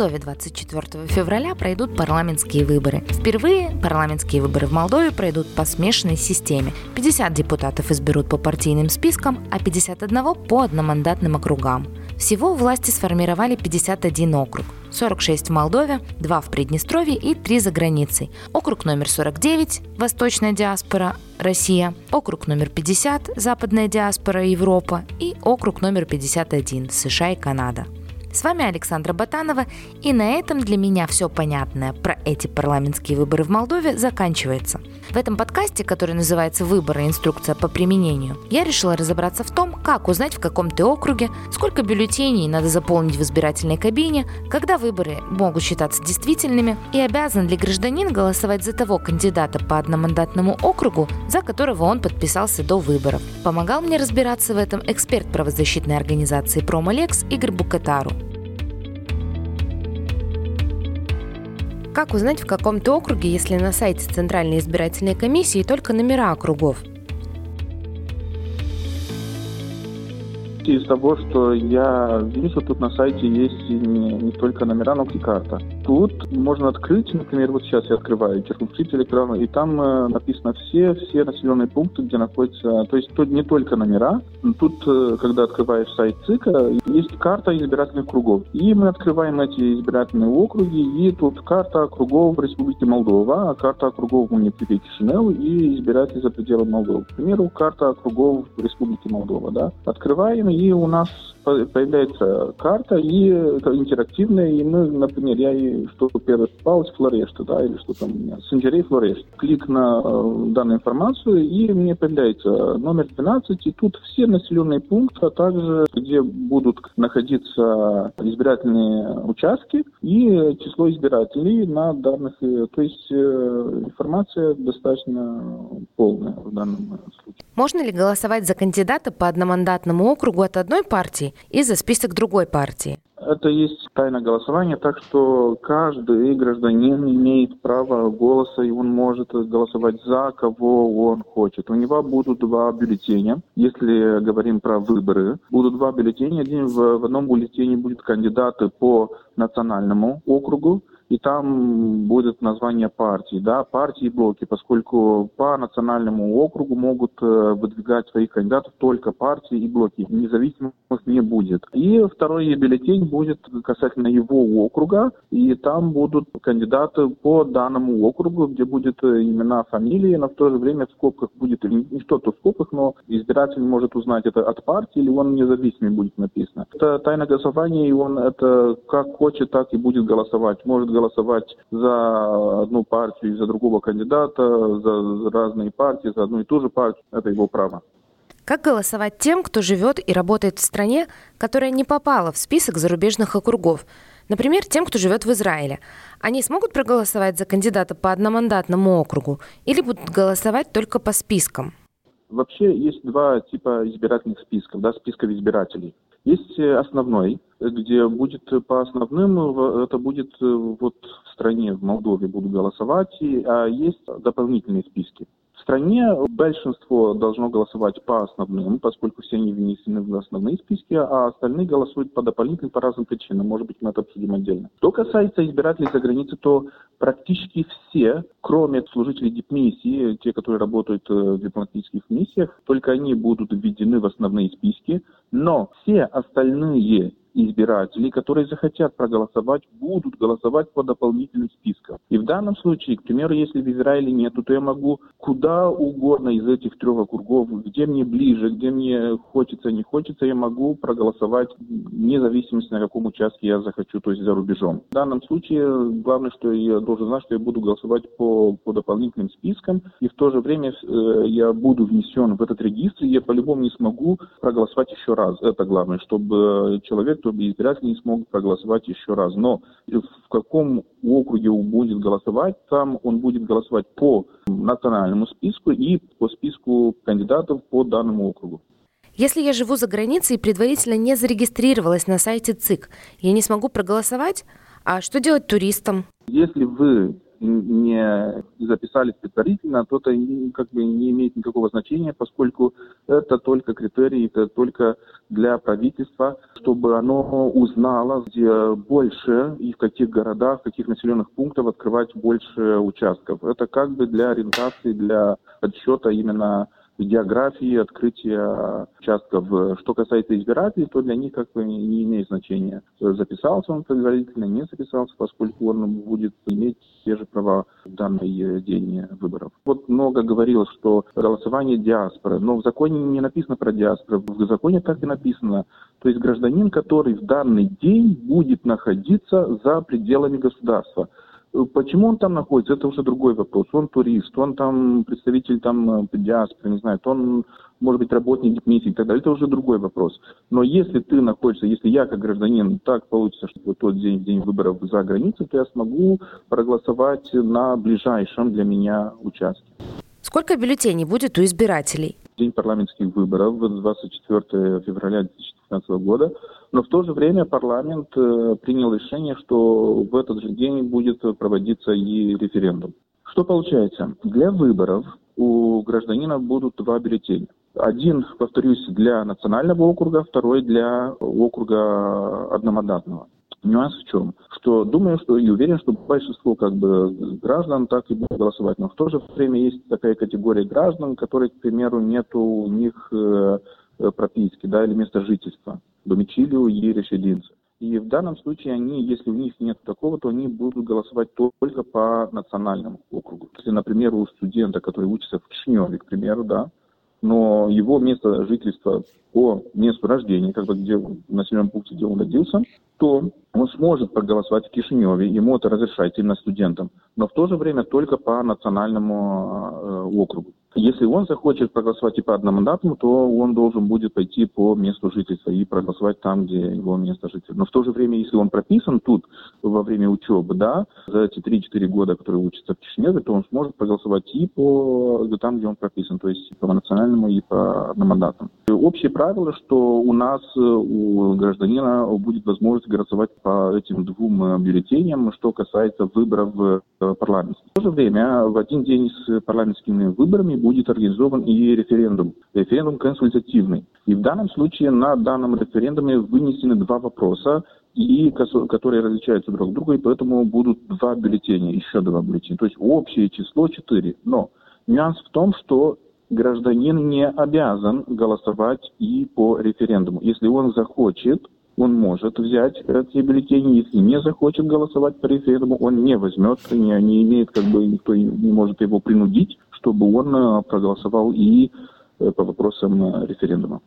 Молдове 24 февраля пройдут парламентские выборы. Впервые парламентские выборы в Молдове пройдут по смешанной системе. 50 депутатов изберут по партийным спискам, а 51 по одномандатным округам. Всего власти сформировали 51 округ. 46 в Молдове, 2 в Приднестровье и 3 за границей. Округ номер 49 – Восточная диаспора, Россия. Округ номер 50 – Западная диаспора, Европа. И округ номер 51 – США и Канада. С вами Александра Батанова, и на этом для меня все понятное про эти парламентские выборы в Молдове заканчивается. В этом подкасте, который называется «Выборы. Инструкция по применению», я решила разобраться в том, как узнать, в каком ты округе, сколько бюллетеней надо заполнить в избирательной кабине, когда выборы могут считаться действительными, и обязан ли гражданин голосовать за того кандидата по одномандатному округу, за которого он подписался до выборов. Помогал мне разбираться в этом эксперт правозащитной организации «Промолекс» Игорь Букатару. Как узнать, в каком ты округе, если на сайте Центральной избирательной комиссии только номера округов? из того, что я вижу, тут на сайте есть не, не только номера, но и карта. Тут можно открыть, например, вот сейчас я открываю, включить электронную, и там э, написано все, все населенные пункты, где находятся, то есть тут не только номера, тут, э, когда открываешь сайт ЦИКа, есть карта избирательных кругов. И мы открываем эти избирательные округи, и тут карта округов Республики Молдова, а карта округов муниципе Кишинев и избиратели за пределами Молдовы. К примеру, карта округов Республики Молдова, да. Открываем, и у нас появляется карта и интерактивная, и мы, например, я что первый попалось Флорешта, да, или что там у меня, Сенджерей Флорешт. Клик на э, данную информацию, и мне появляется номер 12, и тут все населенные пункты, а также где будут находиться избирательные участки и число избирателей на данных, э, то есть э, информация достаточно полная в данном случае. Можно ли голосовать за кандидата по одномандатному округу от одной партии и за список другой партии? Это есть тайна голосования, так что каждый гражданин имеет право голоса, и он может голосовать за кого он хочет. У него будут два бюллетеня, если говорим про выборы. Будут два бюллетеня. Один в, в одном бюллетене будет кандидаты по национальному округу, и там будет название партии, да, партии и блоки, поскольку по национальному округу могут э, выдвигать своих кандидатов только партии и блоки, независимых не будет. И второй бюллетень будет касательно его округа, и там будут кандидаты по данному округу, где будет э, имена, фамилии, но в то же время в скобках будет, не что-то в скобках, но избиратель может узнать это от партии, или он независимый будет написано. Это тайна голосования, и он это как хочет, так и будет голосовать. Может голосовать за одну партию и за другого кандидата, за разные партии, за одну и ту же партию. Это его право. Как голосовать тем, кто живет и работает в стране, которая не попала в список зарубежных округов? Например, тем, кто живет в Израиле. Они смогут проголосовать за кандидата по одномандатному округу или будут голосовать только по спискам? Вообще есть два типа избирательных списков, да, списков избирателей. Есть э, основной, где будет по основным, это будет э, вот в стране, в Молдове будут голосовать, а есть дополнительные списки. В стране большинство должно голосовать по основным, поскольку все они внесены в основные списки, а остальные голосуют по дополнительным по разным причинам. Может быть, мы это обсудим отдельно. Что касается избирателей за границей, то практически все, кроме служителей дипмиссии, те, которые работают э, в дипломатических миссиях, только они будут введены в основные списки, но все остальные избирателей, которые захотят проголосовать, будут голосовать по дополнительным спискам. И в данном случае, к примеру, если в Израиле нету, то я могу куда угодно из этих трех округов, где мне ближе, где мне хочется, не хочется, я могу проголосовать вне зависимости, на каком участке я захочу, то есть за рубежом. В данном случае главное, что я должен знать, что я буду голосовать по, по дополнительным спискам, и в то же время э, я буду внесен в этот регистр, и я по-любому не смогу проголосовать еще раз. Это главное, чтобы человек чтобы избиратель не смог проголосовать еще раз. Но в каком округе он будет голосовать, там он будет голосовать по национальному списку и по списку кандидатов по данному округу. Если я живу за границей и предварительно не зарегистрировалась на сайте ЦИК, я не смогу проголосовать? А что делать туристам? Если вы не записались предварительно, то это как бы не имеет никакого значения, поскольку это только критерии, это только для правительства, чтобы оно узнало, где больше и в каких городах, в каких населенных пунктах открывать больше участков. Это как бы для ориентации, для подсчета именно географии открытия участков. Что касается избирателей, то для них как бы не имеет значения, записался он предварительно, не записался, поскольку он будет иметь те же права в данный день выборов. Вот много говорилось, что голосование диаспоры, но в законе не написано про диаспору, в законе так и написано. То есть гражданин, который в данный день будет находиться за пределами государства. Почему он там находится, это уже другой вопрос. Он турист, он там представитель там э, диаспоры, не знаю, он может быть работник миссии и так далее, это уже другой вопрос. Но если ты находишься, если я как гражданин, так получится, что в тот день, день выборов за границей, то я смогу проголосовать на ближайшем для меня участке. Сколько бюллетеней будет у избирателей? День парламентских выборов 24 февраля 2015 года но в то же время парламент э, принял решение, что в этот же день будет проводиться и референдум. Что получается? Для выборов у гражданина будут два бюллетеня. Один, повторюсь, для национального округа, второй для округа одномандатного. Нюанс в чем? Что думаю, что и уверен, что большинство как бы граждан так и будут голосовать. Но в то же время есть такая категория граждан, которые, к примеру, нету у них э, прописки, да, или места жительства домичилио и рesidenza. И в данном случае они, если у них нет такого, то они будут голосовать только по национальному округу. Если, например, у студента, который учится в Кишиневе, к примеру, да, но его место жительства по месту рождения, как бы где в населенном пункте, где он родился, то он сможет проголосовать в Кишиневе, ему это разрешается именно студентам, но в то же время только по национальному э, округу. Если он захочет проголосовать и по одномандатному, то он должен будет пойти по месту жительства и проголосовать там, где его место жительства. Но в то же время, если он прописан тут во время учебы, да, за эти 3-4 года, которые учится в Кишиневе, то он сможет проголосовать и по там, где он прописан, то есть по национальному и по одномандатному. Общее правило, что у нас, у гражданина будет возможность голосовать по этим двум э, бюллетеням, что касается выборов в э, парламент. В то же время в один день с парламентскими выборами будет организован и референдум. Референдум консультативный. И в данном случае на данном референдуме вынесены два вопроса, и которые различаются друг от друга, и поэтому будут два бюллетеня, еще два бюллетеня. То есть общее число четыре. Но нюанс в том, что гражданин не обязан голосовать и по референдуму. Если он захочет, он может взять эти бюллетени. Если не захочет голосовать по референдуму, он не возьмет, не, не имеет, как бы никто не может его принудить, чтобы он э, проголосовал и э, по вопросам э, референдума.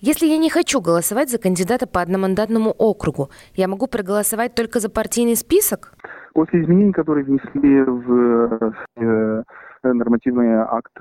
Если я не хочу голосовать за кандидата по одномандатному округу, я могу проголосовать только за партийный список? После изменений, которые внесли в нормативный акт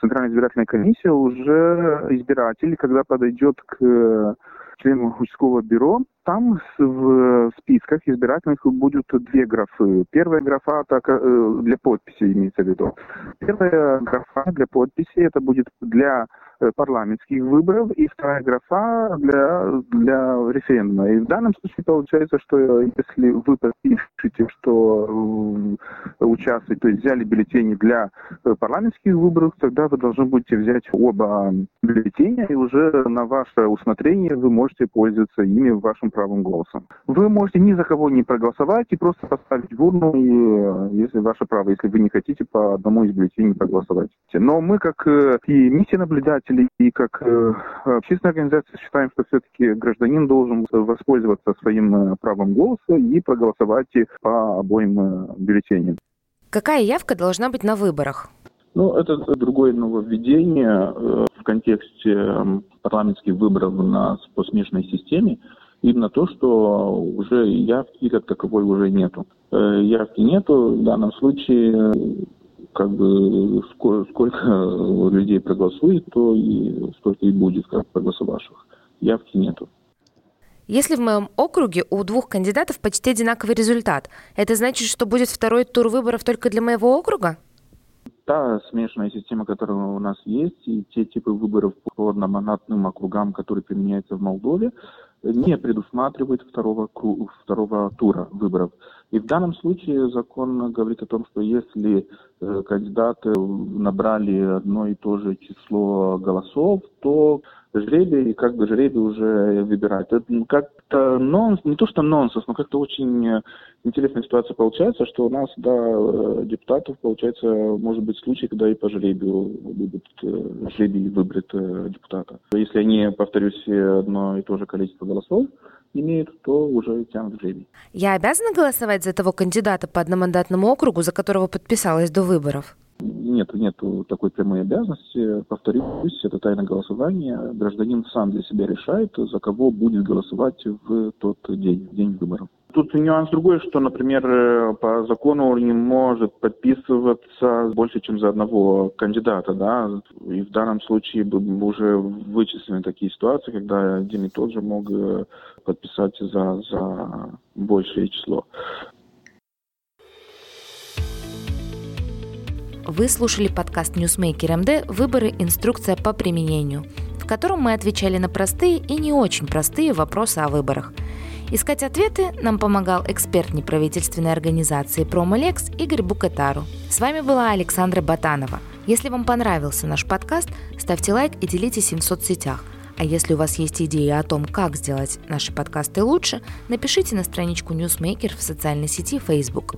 Центральная избирательная комиссия, уже избиратель, когда подойдет к членам участкового бюро, там в списках избирательных будут две графы. Первая графа так, э, для подписи имеется в виду. Первая графа для подписи это будет для Э, парламентских выборов, и вторая графа для, для референдума. И в данном случае получается, что если вы подпишете, что э, участвуете, то есть взяли бюллетени для э, парламентских выборов, тогда вы должны будете взять оба бюллетеня, и уже на ваше усмотрение вы можете пользоваться ими вашим правом голоса. Вы можете ни за кого не проголосовать и просто поставить в урну, и, если ваше право, если вы не хотите по одному из бюллетеней проголосовать. Но мы, как и миссия наблюдателей, и как э, общественная организация считаем, что все-таки гражданин должен воспользоваться своим э, правом голоса и проголосовать по обоим э, бюллетеням. Какая явка должна быть на выборах? Ну, это другое нововведение в контексте парламентских выборов на, по смешанной системе. Именно то, что уже явки как таковой уже нету. Явки нету. В данном случае как бы сколько людей проголосует, то и столько и будет как проголосовавших. Явки нету. Если в моем округе у двух кандидатов почти одинаковый результат, это значит, что будет второй тур выборов только для моего округа? Та смешанная система, которая у нас есть, и те типы выборов по одномандатным округам, которые применяются в Молдове, не предусматривает второго, второго тура выборов. И в данном случае закон говорит о том, что если э, кандидаты набрали одно и то же число голосов, то жребий, как бы жребий уже выбирать. Это как-то нонс, не то что нонсенс, но как-то очень интересная ситуация получается, что у нас, да, э, депутатов, получается, может быть случай, когда и по жребию будут э, жребий выбрать депутата. Если они, повторюсь, одно и то же количество голосов, имеют, то уже тянут жребий. Я обязана голосовать за того кандидата по одномандатному округу, за которого подписалась до выборов? Нет, нет такой прямой обязанности. Повторюсь, это тайное голосование. Гражданин сам для себя решает, за кого будет голосовать в тот день, в день выборов. Тут нюанс другой, что, например, э, по закону не может подписываться больше, чем за одного кандидата, да, и в данном случае уже вычислены такие ситуации, когда один и тот же мог э, подписать за, за большее число. Вы слушали подкаст Newsmaker МД «Выборы. Инструкция по применению», в котором мы отвечали на простые и не очень простые вопросы о выборах – Искать ответы нам помогал эксперт неправительственной организации «Промолекс» Игорь Букатару. С вами была Александра Батанова. Если вам понравился наш подкаст, ставьте лайк и делитесь им в соцсетях. А если у вас есть идеи о том, как сделать наши подкасты лучше, напишите на страничку Newsmaker в социальной сети Facebook.